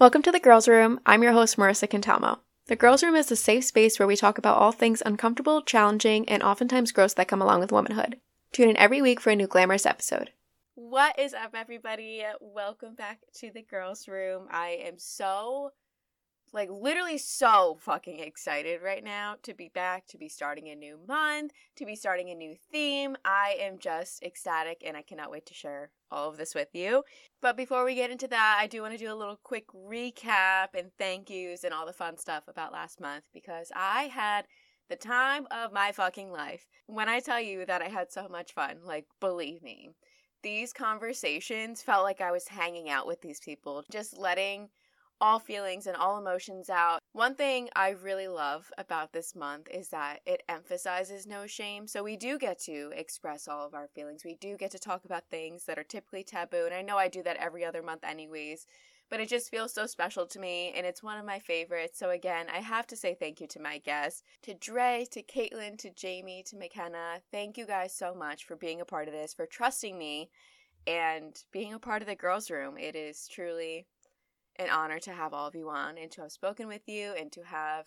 Welcome to the Girls Room. I'm your host, Marissa Cantalmo. The Girls Room is a safe space where we talk about all things uncomfortable, challenging, and oftentimes gross that come along with womanhood. Tune in every week for a new glamorous episode. What is up, everybody? Welcome back to the Girls Room. I am so like literally so fucking excited right now to be back, to be starting a new month, to be starting a new theme. I am just ecstatic and I cannot wait to share all of this with you. But before we get into that, I do want to do a little quick recap and thank yous and all the fun stuff about last month because I had the time of my fucking life. When I tell you that I had so much fun, like believe me, these conversations felt like I was hanging out with these people, just letting all feelings and all emotions out. One thing I really love about this month is that it emphasizes no shame. So we do get to express all of our feelings. We do get to talk about things that are typically taboo. And I know I do that every other month, anyways. But it just feels so special to me, and it's one of my favorites. So, again, I have to say thank you to my guests, to Dre, to Caitlin, to Jamie, to McKenna. Thank you guys so much for being a part of this, for trusting me, and being a part of the girls' room. It is truly an honor to have all of you on and to have spoken with you and to have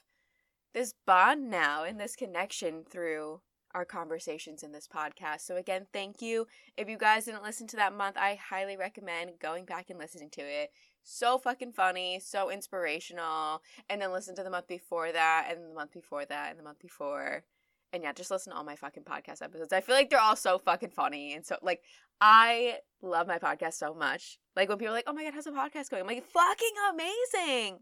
this bond now and this connection through our conversations in this podcast. So, again, thank you. If you guys didn't listen to that month, I highly recommend going back and listening to it. So fucking funny, so inspirational. And then listen to the month before that, and the month before that, and the month before. And yeah, just listen to all my fucking podcast episodes. I feel like they're all so fucking funny. And so, like, I love my podcast so much. Like, when people are like, oh my God, how's the podcast going? I'm like, fucking amazing.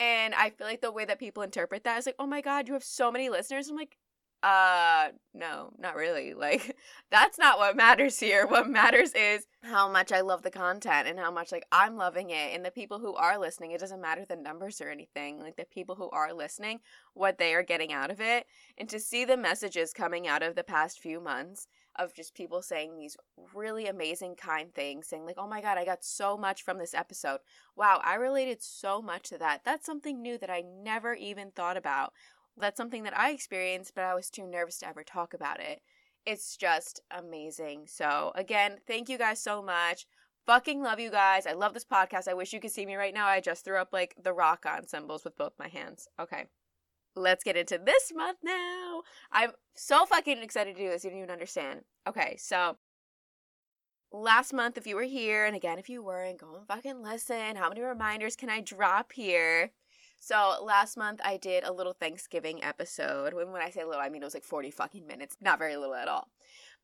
And I feel like the way that people interpret that is like, oh my God, you have so many listeners. I'm like, uh no not really. Like that's not what matters here. What matters is how much i love the content and how much like i'm loving it. And the people who are listening it doesn't matter the numbers or anything. Like the people who are listening what they are getting out of it. And to see the messages coming out of the past few months of just people saying these really amazing kind things saying like oh my god i got so much from this episode. Wow i related so much to that. That's something new that i never even thought about that's something that I experienced, but I was too nervous to ever talk about it. It's just amazing. So, again, thank you guys so much. Fucking love you guys. I love this podcast. I wish you could see me right now. I just threw up like the rock on symbols with both my hands. Okay. Let's get into this month now. I'm so fucking excited to do this. You don't even understand. Okay, so last month, if you were here, and again, if you weren't, go and fucking listen. How many reminders can I drop here? So last month I did a little Thanksgiving episode. When when I say little, I mean it was like 40 fucking minutes. Not very little at all.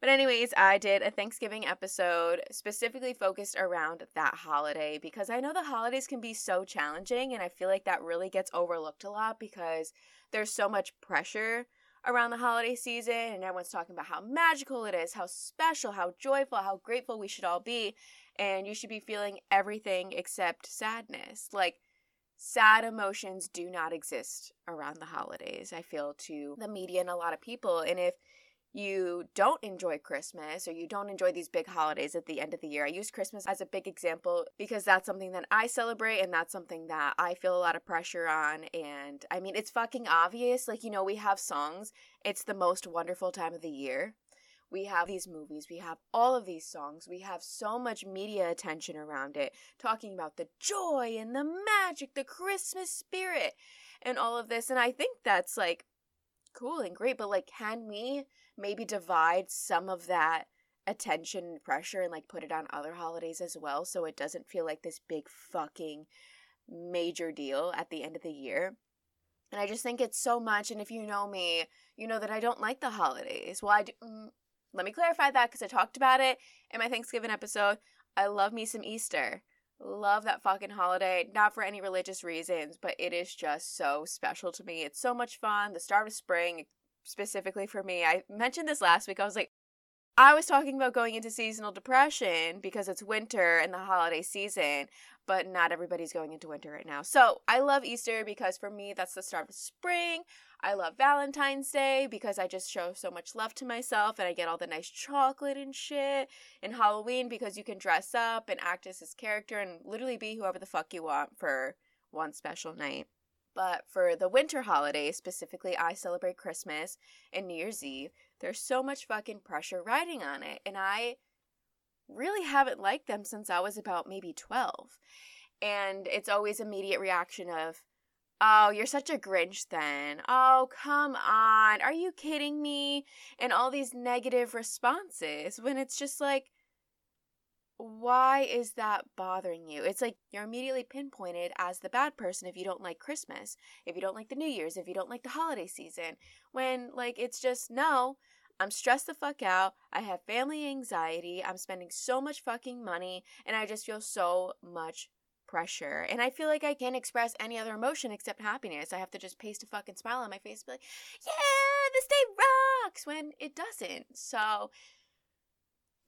But anyways, I did a Thanksgiving episode specifically focused around that holiday because I know the holidays can be so challenging and I feel like that really gets overlooked a lot because there's so much pressure around the holiday season and everyone's talking about how magical it is, how special, how joyful, how grateful we should all be and you should be feeling everything except sadness. Like sad emotions do not exist around the holidays, I feel, to the media and a lot of people. And if you don't enjoy Christmas or you don't enjoy these big holidays at the end of the year. I use Christmas as a big example because that's something that I celebrate and that's something that I feel a lot of pressure on. And I mean, it's fucking obvious. Like, you know, we have songs, it's the most wonderful time of the year. We have these movies, we have all of these songs, we have so much media attention around it, talking about the joy and the magic, the Christmas spirit, and all of this. And I think that's like cool and great, but like, can we maybe divide some of that attention and pressure and like put it on other holidays as well so it doesn't feel like this big fucking major deal at the end of the year? And I just think it's so much. And if you know me, you know that I don't like the holidays. Well, I do. Mm, Let me clarify that because I talked about it in my Thanksgiving episode. I love me some Easter. Love that fucking holiday. Not for any religious reasons, but it is just so special to me. It's so much fun. The start of spring, specifically for me. I mentioned this last week. I was like, I was talking about going into seasonal depression because it's winter and the holiday season, but not everybody's going into winter right now. So I love Easter because for me, that's the start of spring. I love Valentine's Day because I just show so much love to myself and I get all the nice chocolate and shit. And Halloween because you can dress up and act as this character and literally be whoever the fuck you want for one special night. But for the winter holidays, specifically, I celebrate Christmas and New Year's Eve. There's so much fucking pressure riding on it. And I really haven't liked them since I was about maybe 12. And it's always immediate reaction of, Oh, you're such a Grinch then. Oh, come on. Are you kidding me? And all these negative responses when it's just like, why is that bothering you? It's like you're immediately pinpointed as the bad person if you don't like Christmas, if you don't like the New Year's, if you don't like the holiday season. When, like, it's just, no, I'm stressed the fuck out. I have family anxiety. I'm spending so much fucking money, and I just feel so much pressure. And I feel like I can't express any other emotion except happiness. I have to just paste a fucking smile on my face and be like, yeah, this day rocks when it doesn't. So,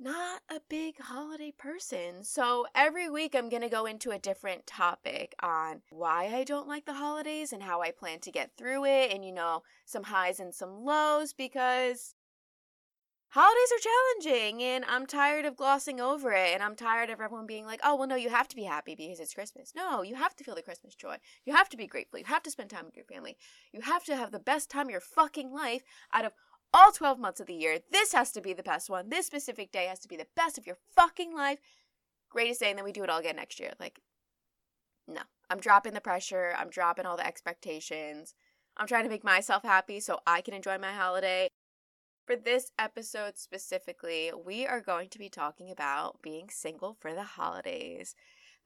not a big holiday person. So, every week I'm going to go into a different topic on why I don't like the holidays and how I plan to get through it, and you know, some highs and some lows because holidays are challenging and I'm tired of glossing over it and I'm tired of everyone being like, oh, well, no, you have to be happy because it's Christmas. No, you have to feel the Christmas joy. You have to be grateful. You have to spend time with your family. You have to have the best time of your fucking life out of all 12 months of the year. This has to be the best one. This specific day has to be the best of your fucking life. Greatest day, and then we do it all again next year. Like, no. I'm dropping the pressure. I'm dropping all the expectations. I'm trying to make myself happy so I can enjoy my holiday. For this episode specifically, we are going to be talking about being single for the holidays.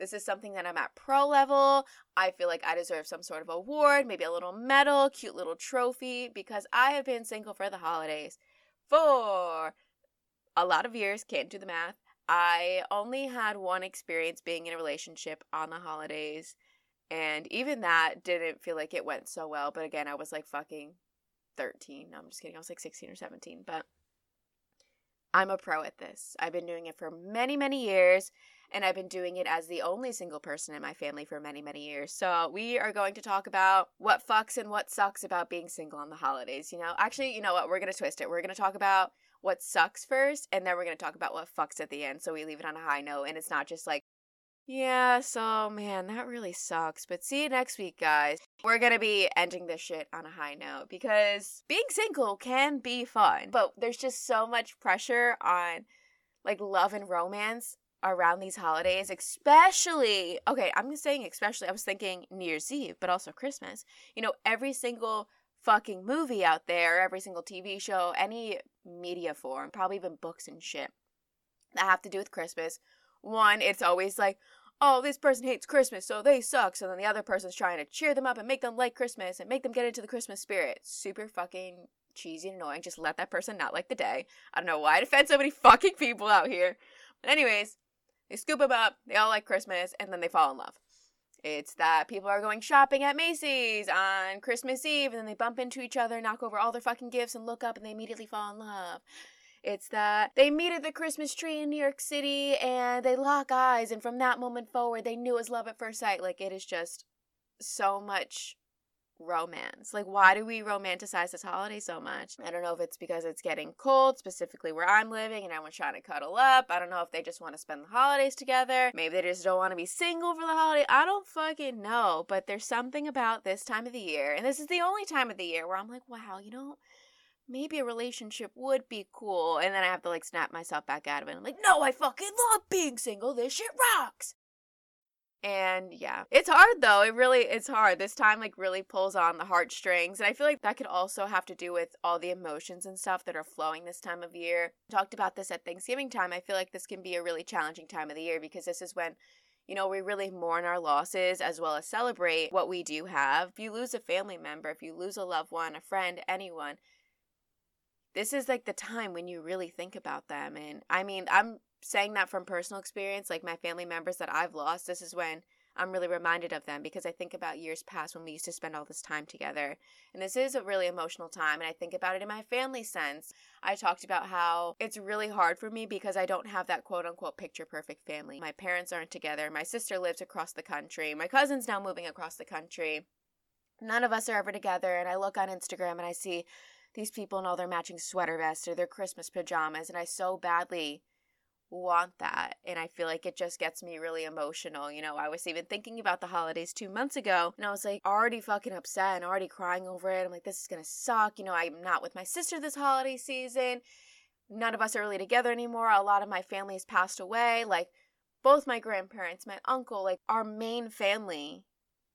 This is something that I'm at pro level. I feel like I deserve some sort of award, maybe a little medal, cute little trophy, because I have been single for the holidays for a lot of years. Can't do the math. I only had one experience being in a relationship on the holidays. And even that didn't feel like it went so well. But again, I was like fucking 13. No, I'm just kidding. I was like 16 or 17. But I'm a pro at this. I've been doing it for many, many years, and I've been doing it as the only single person in my family for many, many years. So, we are going to talk about what fucks and what sucks about being single on the holidays. You know, actually, you know what? We're going to twist it. We're going to talk about what sucks first, and then we're going to talk about what fucks at the end. So, we leave it on a high note, and it's not just like, yeah, so man, that really sucks. But see you next week, guys. We're gonna be ending this shit on a high note because being single can be fun, but there's just so much pressure on like love and romance around these holidays, especially. Okay, I'm just saying, especially. I was thinking New Year's Eve, but also Christmas. You know, every single fucking movie out there, every single TV show, any media form, probably even books and shit that have to do with Christmas one, it's always like, oh, this person hates Christmas, so they suck. So then the other person's trying to cheer them up and make them like Christmas and make them get into the Christmas spirit. Super fucking cheesy and annoying. Just let that person not like the day. I don't know why I offend so many fucking people out here. But anyways, they scoop them up, they all like Christmas, and then they fall in love. It's that people are going shopping at Macy's on Christmas Eve and then they bump into each other, knock over all their fucking gifts, and look up and they immediately fall in love. It's that they meet at the Christmas tree in New York City and they lock eyes, and from that moment forward, they knew it was love at first sight. Like, it is just so much romance. Like, why do we romanticize this holiday so much? I don't know if it's because it's getting cold, specifically where I'm living, and everyone's trying to cuddle up. I don't know if they just want to spend the holidays together. Maybe they just don't want to be single for the holiday. I don't fucking know. But there's something about this time of the year, and this is the only time of the year where I'm like, wow, you know, maybe a relationship would be cool. And then I have to like snap myself back out of it. I'm like, no, I fucking love being single. This shit rocks. And yeah, it's hard though. It really, it's hard. This time like really pulls on the heartstrings. And I feel like that could also have to do with all the emotions and stuff that are flowing this time of year. talked about this at Thanksgiving time. I feel like this can be a really challenging time of the year because this is when you know, we really mourn our losses as well as celebrate what we do have. If you lose a family member, if you lose a loved one, a friend, anyone, this is like the time when you really think about them. And I mean, I'm saying that from personal experience, like my family members that I've lost, this is when I'm really reminded of them because I think about years past when we used to spend all this time together. And this is a really emotional time. And I think about it in my family sense. I talked about how it's really hard for me because I don't have that quote unquote picture perfect family. My parents aren't together. My sister lives across the country. My cousin's now moving across the country. None of us are ever together. And I look on Instagram and I see these people all their matching sweater vests or their Christmas pajamas, and I so badly want that. And I feel like it just gets me really emotional. You know, I was even thinking about the holidays two months ago, and I was like already fucking upset and already crying over it. I'm like, this is gonna suck. You know, I'm not with my sister this holiday season. None of us are really together anymore. A lot of my family has passed away. Like, both my grandparents, my uncle, like our main family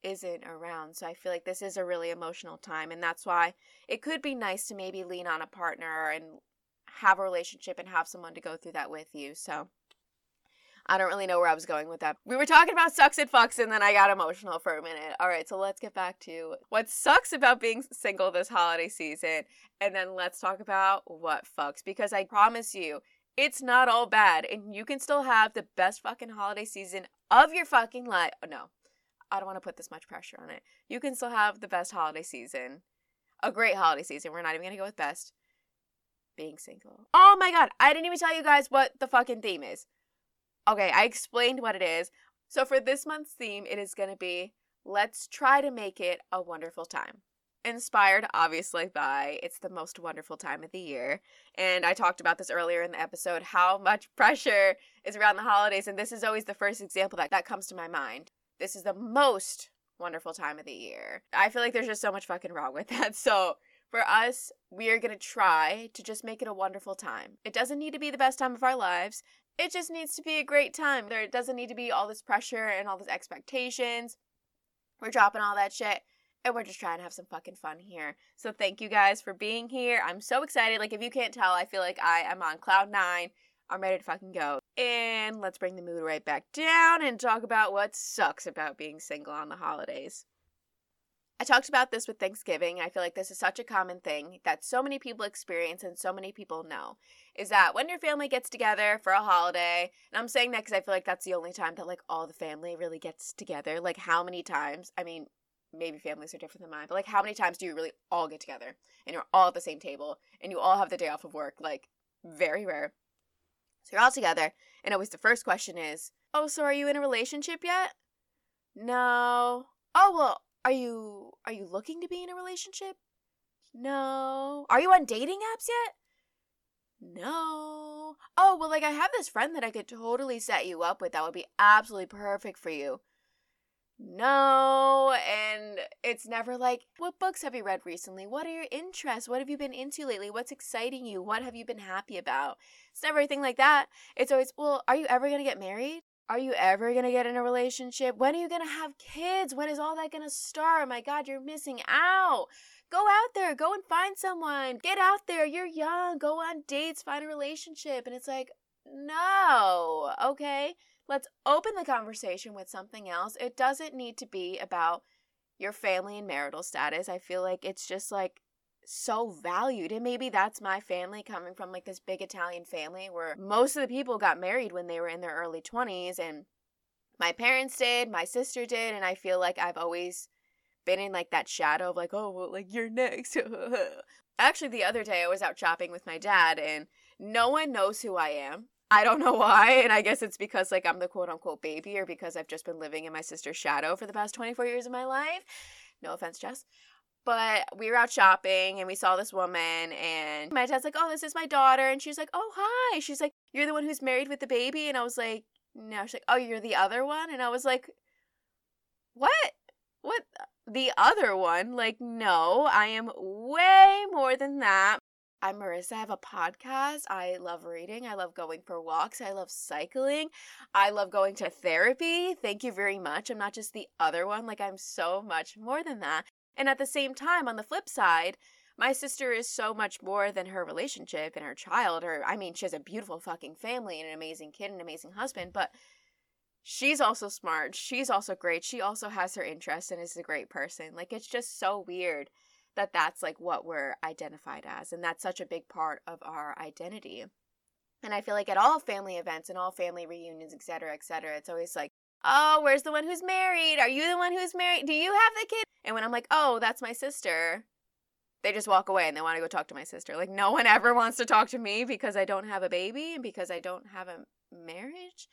isn't around. So I feel like this is a really emotional time. And that's why it could be nice to maybe lean on a partner and have a relationship and have someone to go through that with you. So I don't really know where I was going with that. We were talking about sucks and fucks, and then I got emotional for a minute. All right, so let's get back to what sucks about being single this holiday season, and then let's talk about what fucks. Because I promise you, it's not all bad, and you can still have the best fucking holiday season of your fucking life. Oh, no, I don't want to put this much pressure on it. You can still have the best holiday season, a great holiday season. We're not even gonna go with best. Being single. Oh my god, I didn't even tell you guys what the fucking theme is. Okay, I explained what it is. So for this month's theme, it is going to be let's try to make it a wonderful time. Inspired, obviously, by it's the most wonderful time of the year. And I talked about this earlier in the episode how much pressure is around the holidays. And this is always the first example that, that comes to my mind. This is the most wonderful time of the year. I feel like there's just so much fucking wrong with that. So for us, we are going to try to just make it a wonderful time. It doesn't need to be the best time of our lives. It just needs to be a great time. There doesn't need to be all this pressure and all these expectations. We're dropping all that shit and we're just trying to have some fucking fun here. So thank you guys for being here. I'm so excited. Like if you can't tell, I feel like I am on cloud 9. I'm ready to fucking go. And let's bring the mood right back down and talk about what sucks about being single on the holidays. I talked about this with Thanksgiving. I feel like this is such a common thing that so many people experience and so many people know is that when your family gets together for a holiday, and I'm saying that because I feel like that's the only time that like all the family really gets together. Like, how many times? I mean, maybe families are different than mine, but like, how many times do you really all get together and you're all at the same table and you all have the day off of work? Like, very rare. So you're all together, and always the first question is, Oh, so are you in a relationship yet? No. Oh, well, are you are you looking to be in a relationship? No. Are you on dating apps yet? No. Oh, well like I have this friend that I could totally set you up with that would be absolutely perfect for you. No, and it's never like, what books have you read recently? What are your interests? What have you been into lately? What's exciting you? What have you been happy about? It's never anything like that. It's always, well, are you ever going to get married? Are you ever going to get in a relationship? When are you going to have kids? When is all that going to start? Oh my God, you're missing out. Go out there, go and find someone. Get out there. You're young. Go on dates, find a relationship. And it's like, no, okay? Let's open the conversation with something else. It doesn't need to be about your family and marital status. I feel like it's just like so valued. And maybe that's my family coming from like this big Italian family where most of the people got married when they were in their early 20s and my parents did, my sister did, and I feel like I've always been in like that shadow of like, oh, well, like you're next. Actually, the other day I was out shopping with my dad and no one knows who I am. I don't know why, and I guess it's because like I'm the quote unquote baby or because I've just been living in my sister's shadow for the past 24 years of my life. No offense, Jess. But we were out shopping and we saw this woman, and my dad's like, Oh, this is my daughter. And she's like, Oh, hi. She's like, You're the one who's married with the baby? And I was like, No. She's like, Oh, you're the other one? And I was like, What? What? The other one? Like, no, I am way more than that. I'm Marissa. I have a podcast. I love reading. I love going for walks. I love cycling. I love going to therapy. Thank you very much. I'm not just the other one. Like, I'm so much more than that. And at the same time, on the flip side, my sister is so much more than her relationship and her child. Or, I mean, she has a beautiful fucking family and an amazing kid and an amazing husband, but she's also smart. She's also great. She also has her interests and is a great person. Like, it's just so weird that that's like what we're identified as. And that's such a big part of our identity. And I feel like at all family events and all family reunions, et cetera, et cetera, it's always like, oh, where's the one who's married? Are you the one who's married? Do you have the kid? And when I'm like, oh, that's my sister, they just walk away and they want to go talk to my sister. Like, no one ever wants to talk to me because I don't have a baby and because I don't have a marriage.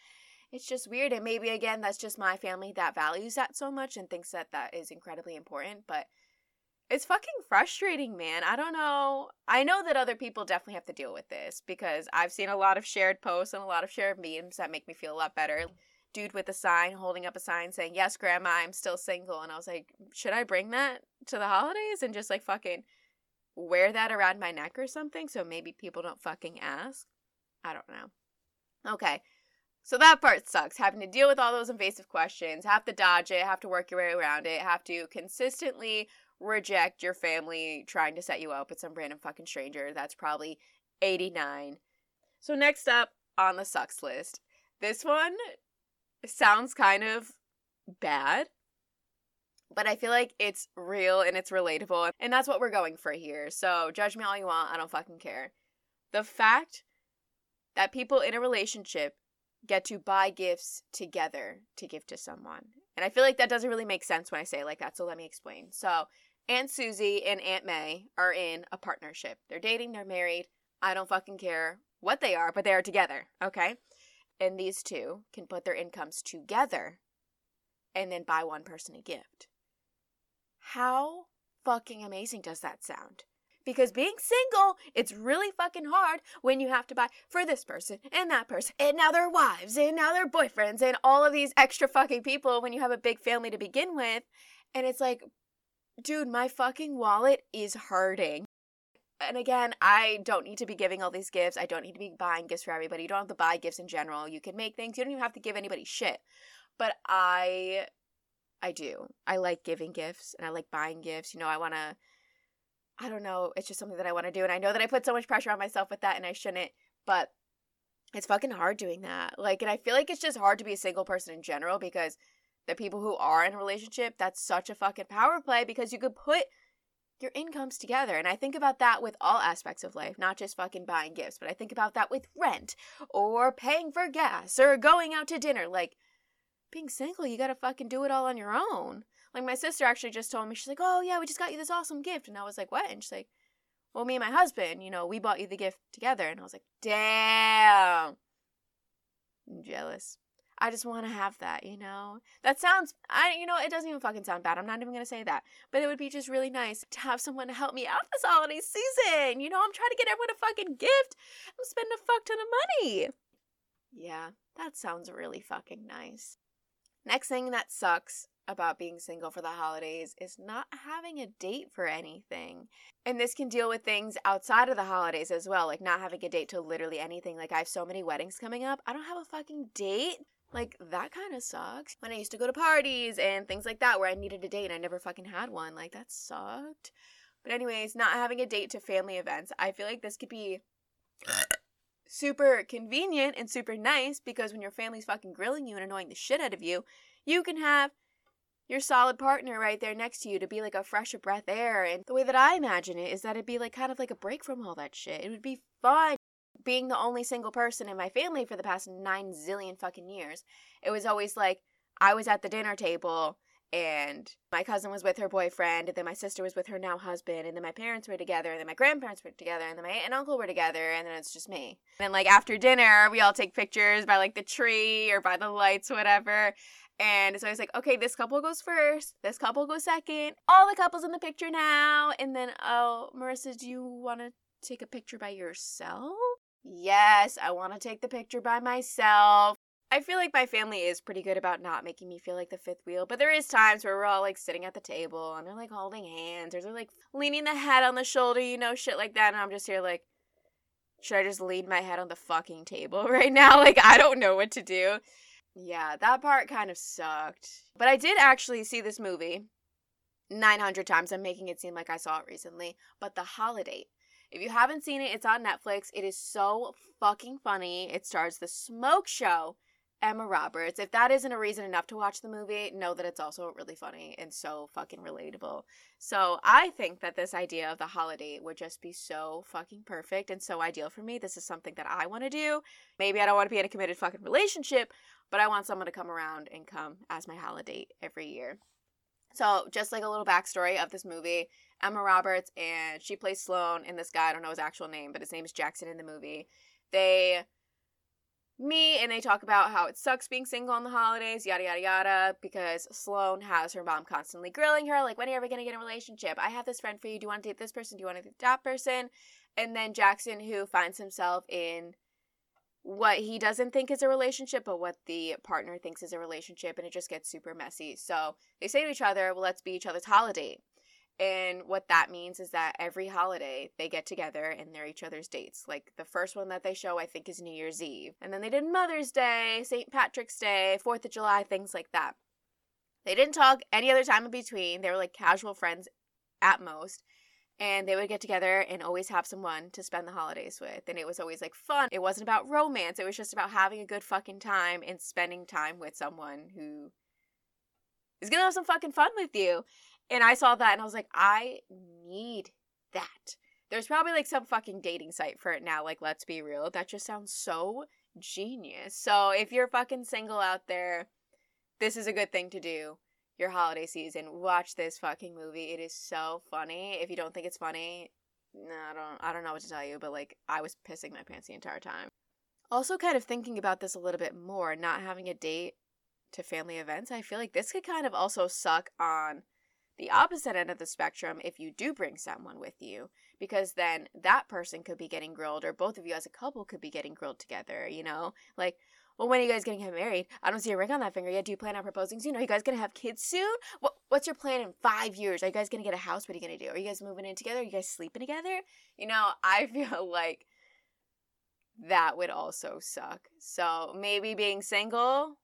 It's just weird. And maybe, again, that's just my family that values that so much and thinks that that is incredibly important. But it's fucking frustrating, man. I don't know. I know that other people definitely have to deal with this because I've seen a lot of shared posts and a lot of shared memes that make me feel a lot better dude with a sign holding up a sign saying, Yes, grandma, I'm still single. And I was like, Should I bring that to the holidays and just like fucking wear that around my neck or something so maybe people don't fucking ask? I don't know. Okay. So that part sucks. Having to deal with all those invasive questions, have to dodge it, have to work your way around it, have to consistently reject your family trying to set you up with some random fucking stranger. That's probably 89. So next up on the sucks list. This one sounds kind of bad, but I feel like it's real and it's relatable, and that's what we're going for here. So judge me all you want, I don't fucking care. The fact that people in a relationship get to buy gifts together to give to someone. And I feel like that doesn't really make sense when I say it like that, so let me explain. So, Aunt Susie and Aunt May are in a partnership. They're dating, they're married. I don't fucking care what they are, but they are together, okay? And these two can put their incomes together and then buy one person a gift. How fucking amazing does that sound? Because being single, it's really fucking hard when you have to buy for this person and that person, and now their wives, and now their boyfriends, and all of these extra fucking people when you have a big family to begin with. And it's like, dude, my fucking wallet is hurting. And again, I don't need to be giving all these gifts. I don't need to be buying gifts for everybody. You don't have to buy gifts in general. You can make things. You don't even have to give anybody shit. But I I do. I like giving gifts and I like buying gifts. You know, I want to I don't know, it's just something that I want to do and I know that I put so much pressure on myself with that and I shouldn't, but it's fucking hard doing that. Like and I feel like it's just hard to be a single person in general because the people who are in a relationship, that's such a fucking power play because you could put your incomes together. And I think about that with all aspects of life, not just fucking buying gifts, but I think about that with rent or paying for gas or going out to dinner. Like being single, you gotta fucking do it all on your own. Like my sister actually just told me, she's like, Oh yeah, we just got you this awesome gift. And I was like, What? And she's like, Well, me and my husband, you know, we bought you the gift together. And I was like, Damn. I'm jealous. I just want to have that, you know? That sounds, I, you know, it doesn't even fucking sound bad. I'm not even going to say that. But it would be just really nice to have someone to help me out this holiday season. You know, I'm trying to get everyone a fucking gift. I'm spending a fuck ton of money. Yeah, that sounds really fucking nice. Next thing that sucks about being single for the holidays is not having a date for anything. And this can deal with things outside of the holidays as well, like not having a date to literally anything. Like I have so many weddings coming up. I don't have a fucking date. Like that kind of sucks. When I used to go to parties and things like that where I needed a date and I never fucking had one, like that sucked. But anyways, not having a date to family events. I feel like this could be super convenient and super nice because when your family's fucking grilling you and annoying the shit out of you, you can have your solid partner right there next to you to be like a fresh breath air. And the way that I imagine it is that it'd be like kind of like a break from all that shit. It would be fun being the only single person in my family for the past nine zillion fucking years, it was always like I was at the dinner table and my cousin was with her boyfriend, and then my sister was with her now husband, and then my parents were together, and then my grandparents were together, and then my aunt and uncle were together, and then it's just me. And then, like, after dinner, we all take pictures by, like, the tree or by the lights, whatever. And so I was like, okay, this couple goes first, this couple goes second, all the couples in the picture now. And then, oh, Marissa, do you want to take a picture by yourself? Yes, I want to take the picture by myself. I feel like my family is pretty good about not making me feel like the fifth wheel, but there is times where we're all like sitting at the table and they're like holding hands or they're like leaning the head on the shoulder, you know, shit like that. And I'm just here like, should I just lean my head on the fucking table right now? Like, I don't know what to do. Yeah, that part kind of sucked. But I did actually see this movie 900 times. I'm making it seem like I saw it recently. But The Holidate. If you haven't seen it, it's on Netflix. It is so fucking funny. It stars the smoke show, Emma Roberts. If that isn't a reason enough to watch the movie, know that it's also really funny and so fucking relatable. So I think that this idea of the holidate would just be so fucking perfect and so ideal for me. This is something that I want to do. Maybe I don't want to be in a committed fucking relationship, but I want someone to come around and come as my holidate every year. So, just like a little backstory of this movie, Emma Roberts and she plays Sloane and this guy, I don't know his actual name, but his name is Jackson in the movie. They meet and they talk about how it sucks being single on the holidays, yada yada yada, because Sloane has her mom constantly grilling her, like, when are ever gonna get a relationship? I have this friend for you. Do you want to date this person? Do you want to date that person? And then Jackson, who finds himself in what he doesn't think is a relationship, but what the partner thinks is a relationship, and it just gets super messy. So they say to each other, Well, let's be each other's holidate. And what that means is that every holiday they get together and they're each other's dates. Like the first one that they show, I think, is New Year's Eve. And then they did Mother's Day, St. Patrick's Day, 4th of July, things like that. They didn't talk any other time in between. They were like casual friends at most. And they would get together and always have someone to spend the holidays with. And it was always like fun. It wasn't about romance. It was just about having a good fucking time and spending time with someone who is gonna have some fucking fun with you. And I saw that and I was like, I need that. There's probably like some fucking dating site for it now. Like, let's be real. That just sounds so genius. So if you're fucking single out there, this is a good thing to do your holiday season. Watch this fucking movie. It is so funny. If you don't think it's funny, no, I don't I don't know what to tell you, but like I was pissing my pants the entire time. Also kind of thinking about this a little bit more, not having a date to family events, I feel like this could kind of also suck on the opposite end of the spectrum if you do bring someone with you because then that person could be getting grilled or both of you as a couple could be getting grilled together you know? Like well when are you guys gonna get married? I don't see a ring on that finger yet. Do you plan on proposing soon? Are you guys gonna have kids soon? What, what's your plan in five years? Are you guys gonna get a house? What are you gonna do? Are you guys moving in together? Are you guys sleeping together? You know i feel like that would also suck. So maybe being single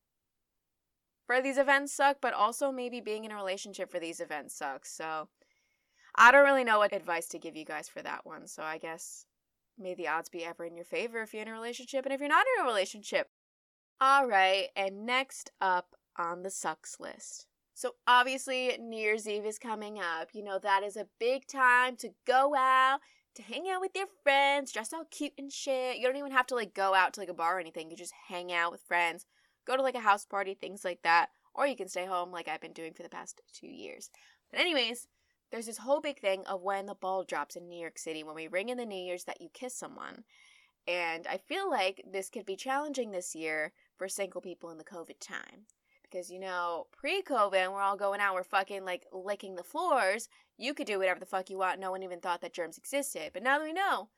for these events suck, but also maybe being in a relationship for these events sucks. So I don't really know what advice to give you guys for that one. So I guess may the odds be ever in your favor if you're in a relationship and if you're not in a relationship. All right, and next up on the sucks list. So obviously New Year's Eve is coming up. You know that is a big time to go out, to hang out with your friends, dress all cute and shit. You don't even have to like go out to like a bar or anything. You just hang out with friends go to like a house party, things like that. Or you can stay home like I've been doing for the past two years. But, anyways, there's this whole big thing of when the ball drops in New York City, when we ring in the New Year's that you kiss someone. And I feel like this could be challenging this year for single people in the COVID time. Because, you know, pre COVID, we're all going out, we're fucking like licking the floors. You could do whatever the fuck you want. No one even thought that germs existed. But now that we know,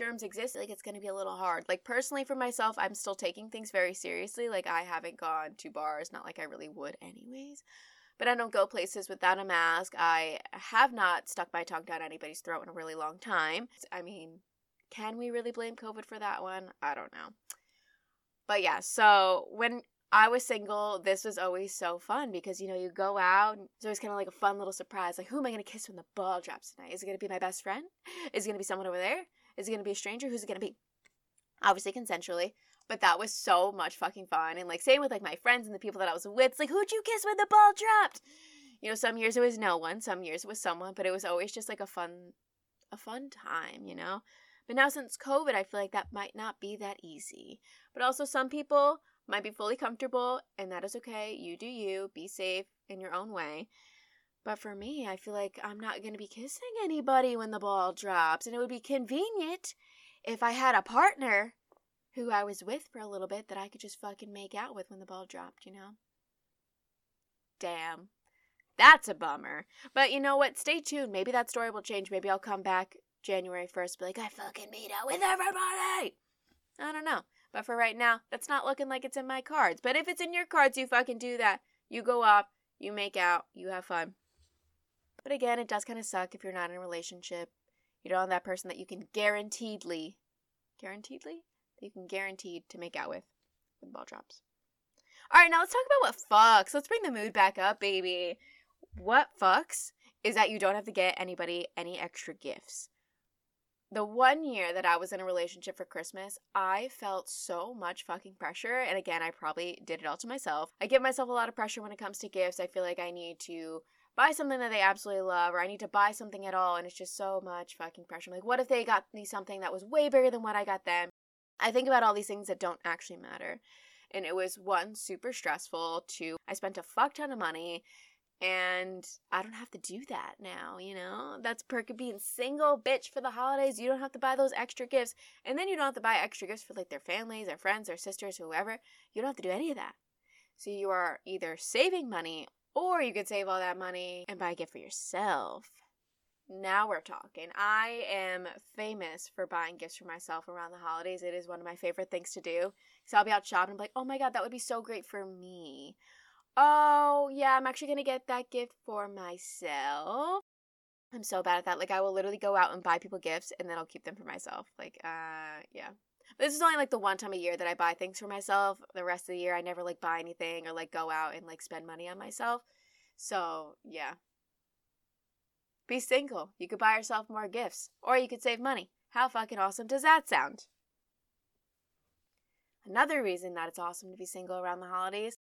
germs exist, like it's to be a little hard. Like personally for myself, I'm still taking things very seriously. Like I haven't gone to bars, not like I really would anyways. But I don't go places without a mask. I have not stuck my tongue down anybody's throat in a really long time. I mean, can we really blame COVID for that one? I don't know. But yeah, so when I was single, this was always so fun because you know you go out. It's always kind of like a fun little surprise. Like, who am I gonna kiss when the ball drops tonight? Is it gonna be my best friend? Is it gonna be someone over there? Is it going to be a stranger? Who's it going to be? Obviously, consensually. But that was so much fucking fun. And like, same with like my friends and the people that I was with. It's like, who'd you kiss when the ball dropped? You know, some years it was no one, some years it was someone, but it was always just like a fun, a fun time, you know? But now since COVID, I feel like that might not be that easy. But also, some people might be fully comfortable, and that is okay. You do you, be safe in your own way. But for me, I feel like I'm not going to be kissing anybody when the ball drops. And it would be convenient if I had a partner who I was with for a little bit that I could just fucking make out with when the ball dropped, you know? Damn. That's a bummer. But you know what? Stay tuned. Maybe that story will change. Maybe I'll come back January 1st, be like, I fucking made out with everybody. I don't know. But for right now, that's not looking like it's in my cards. But if it's in your cards, you fucking do that. You go up, you make out, you have fun. But again, it does kind of suck if you're not in a relationship. You don't have that person that you can guaranteedly, guaranteedly, that you can guaranteed to make out with when the ball drops. All right, now let's talk about what fucks. Let's bring the mood back up, baby. What fucks is that you don't have to get anybody any extra gifts. The one year that I was in a relationship for Christmas, I felt so much fucking pressure. And again, I probably did it all to myself. I give myself a lot of pressure when it comes to gifts. I feel like I need to buy something that they absolutely love or I need to buy something at all and it's just so much fucking pressure. I'm like, what if they got me something that was way bigger than what I got them? I think about all these things that don't actually matter. And it was one super stressful, two, I spent a fuck ton of money and I don't have to do that now, you know? That's perk of being single, bitch, for the holidays. You don't have to buy those extra gifts. And then you don't have to buy extra gifts for like their families, their friends, their sisters, whoever. You don't have to do any of that. So you are either saving money or you could save all that money and buy a gift for yourself. Now we're talking. I am famous for buying gifts for myself around the holidays. It is one of my favorite things to do. So I'll be out shopping and be like, oh my god, that would be so great for me. Oh, yeah, I'm actually going to get that gift for myself. I'm so bad at that. Like I will literally go out and buy people gifts and then I'll keep them for myself. Like uh yeah. This is only like the one time a year that I buy things for myself. The rest of the year I never like buy anything or like go out and like spend money on myself. So, yeah. Be single. You could buy yourself more gifts or you could save money. How fucking awesome does that sound? Another reason that it's awesome to be single around the holidays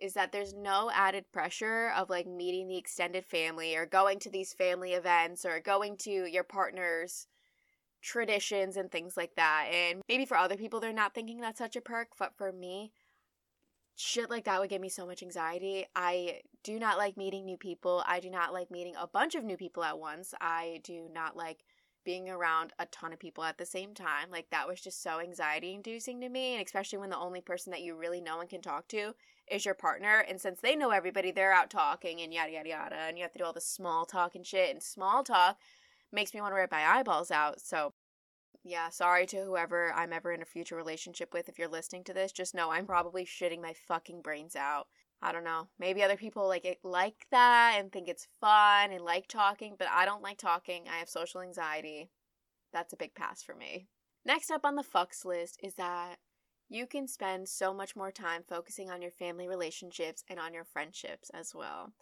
is that there's no added pressure of like meeting the extended family or going to these family events or going to your partner's traditions and things like that. And maybe for other people, they're not thinking that's such a perk, but for me, shit like that would give me so much anxiety. I do not like meeting new people. I do not like meeting a bunch of new people at once. I do not like being around a ton of people at the same time. Like that was just so anxiety inducing to me. And especially when the only person that you really know and can talk to is your partner. And since they know everybody, they're out talking and yada, yada, yada. And you have to do all the small talk and shit. And small talk makes me want to rip my eyeballs out. So, yeah, sorry to whoever I'm ever in a future relationship with. If you're listening to this, just know I'm probably shitting my fucking brains out. I don't know. Maybe other people like it like that and think it's fun and like talking, but I don't like talking. I have social anxiety. That's a big pass for me. Next up on the fucks list is that you can spend so much more time focusing on your family relationships and on your friendships as well.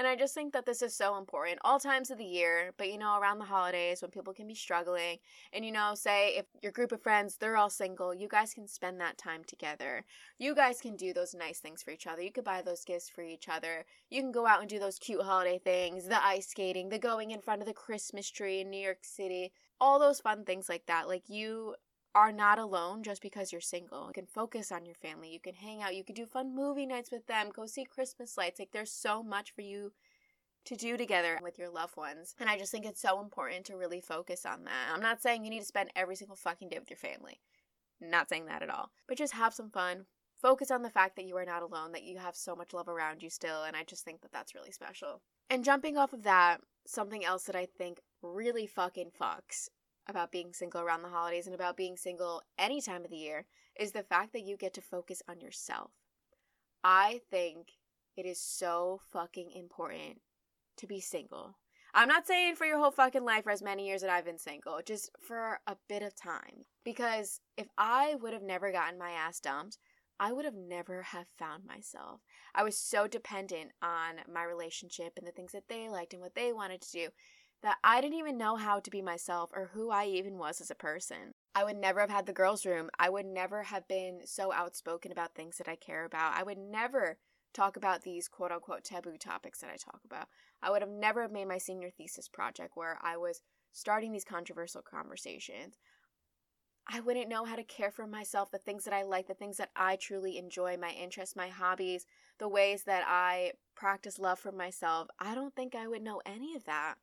And I just think that this is so important all times of the year, but you know, around the holidays when people can be struggling, and you know, say if your group of friends, they're all single, you guys can spend that time together. You guys can do those nice things for each other. You could buy those gifts for each other. You can go out and do those cute holiday things, the ice skating, the going in front of the Christmas tree in New York City, all those fun things like that. Like you are not alone just because you're single. You can focus on your family. You can hang out. You can do fun movie nights with them. Go see Christmas lights. Like there's so much for you to do together with your loved ones. And I just think it's so important to really focus on that. I'm not saying you need to spend every single fucking day with your family. Not saying that at all. But just have some fun. Focus on the fact that you are not alone, that you have so much love around you still. And I just think that that's really special. And jumping off of that, something else that I think really fucking fucks about being single around the holidays and about being single any time of the year is the fact that you get to focus on yourself. I think it is so fucking important to be single. I'm not saying for your whole fucking life or as many years that I've been single, just for a bit of time. Because if I would have never gotten my ass dumped, I would have never have found myself. I was so dependent on my relationship and the things that they liked and what they wanted to do that I didn't even know how to be myself or who I even was as a person. I would never have had the girls' room. I would never have been so outspoken about things that I care about. I would never talk about these quote unquote taboo topics that I talk about. I would have never made my senior thesis project where I was starting these controversial conversations. I wouldn't know how to care for myself, the things that I like, the things that I truly enjoy, my interests, my hobbies, the ways that I practice love for myself. I don't think I would know any of that.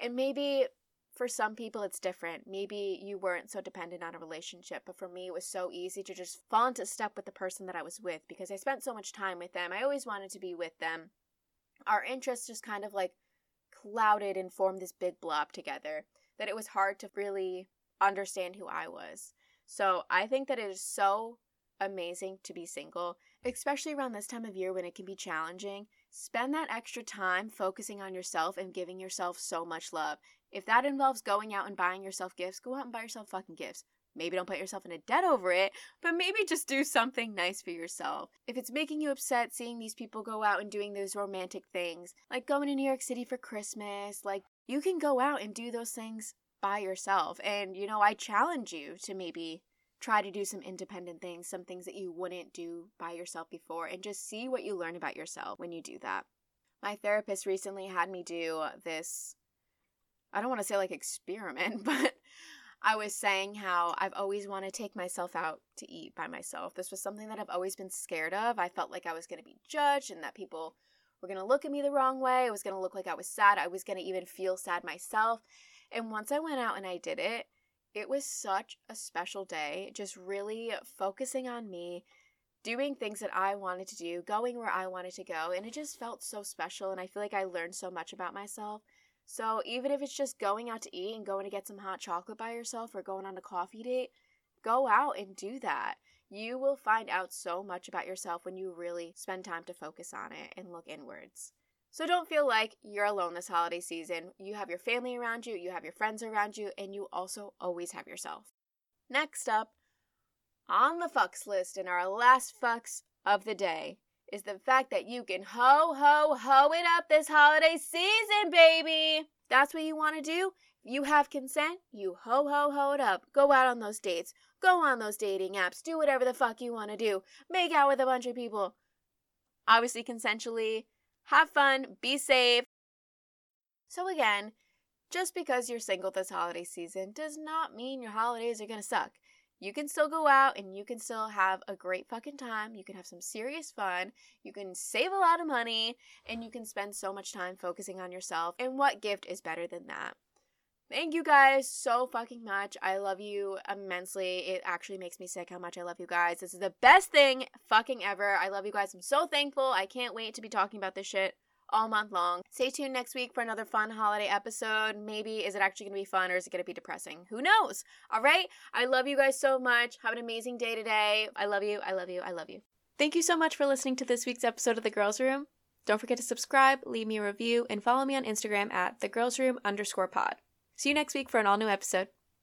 And maybe for some people it's different. Maybe you weren't so dependent on a relationship, but for me it was so easy to just fall into step with the person that I was with because I spent so much time with them. I always wanted to be with them. Our interests just kind of like clouded and formed this big blob together that it was hard to really understand who I was. So I think that it is so amazing to be single, especially around this time of year when it can be challenging. Spend that extra time focusing on yourself and giving yourself so much love. If that involves going out and buying yourself gifts, go out and buy yourself fucking gifts. Maybe don't put yourself in a debt over it, but maybe just do something nice for yourself. If it's making you upset seeing these people go out and doing those romantic things, like going to New York City for Christmas, like you can go out and do those things by yourself. And, you know, I challenge you to maybe try to do some independent things, some things that you wouldn't do by yourself before, and just see what you learn about yourself when you do that. My therapist recently had me do this, I don't want to say like experiment, but I was saying how I've always wanted to take myself out to eat by myself. This was something that I've always been scared of. I felt like I was going to be judged and that people were going to look at me the wrong way. It was going to look like I was sad. I was going to even feel sad myself. And once I went out and I did it, it was such a special day, just really focusing on me, doing things that I wanted to do, going where I wanted to go, and it just felt so special. And I feel like I learned so much about myself. So even if it's just going out to eat and going to get some hot chocolate by yourself or going on a coffee date, go out and do that. You will find out so much about yourself when you really spend time to focus on it and look inwards. So don't feel like you're alone this holiday season. You have your family around you, you have your friends around you, and you also always have yourself. Next up, on the fucks list in our last fucks of the day is the fact that you can ho ho ho it up this holiday season, baby. That's what you want to do. You have consent, you ho ho ho it up. Go out on those dates. Go on those dating apps. Do whatever the fuck you want to do. Make out with a bunch of people. Obviously, consensually. Have fun. Be safe. So, again, just because you're single this holiday season does not mean your holidays are to suck. You can still go out and you can still have a great fucking time. You can have some serious fun. You can save a lot of money and you can spend so much time focusing on yourself. And what gift is better than that? Thank you guys so fucking much. I love you immensely. It actually makes me sick how much I love you guys. This is the best thing fucking ever. I love you guys. I'm so thankful. I can't wait to be talking about this shit all month long. Stay tuned next week for another fun holiday episode. Maybe is it actually going to be fun or is it going to be depressing? Who knows? All right? I love you guys so much. Have an amazing day today. I love you. I love you. I love you. Thank you so much for listening to this week's episode of The Girls Room. Don't forget to subscribe, leave me a review, and follow me on Instagram at the girls room underscore pod. See you next week for an all new episode.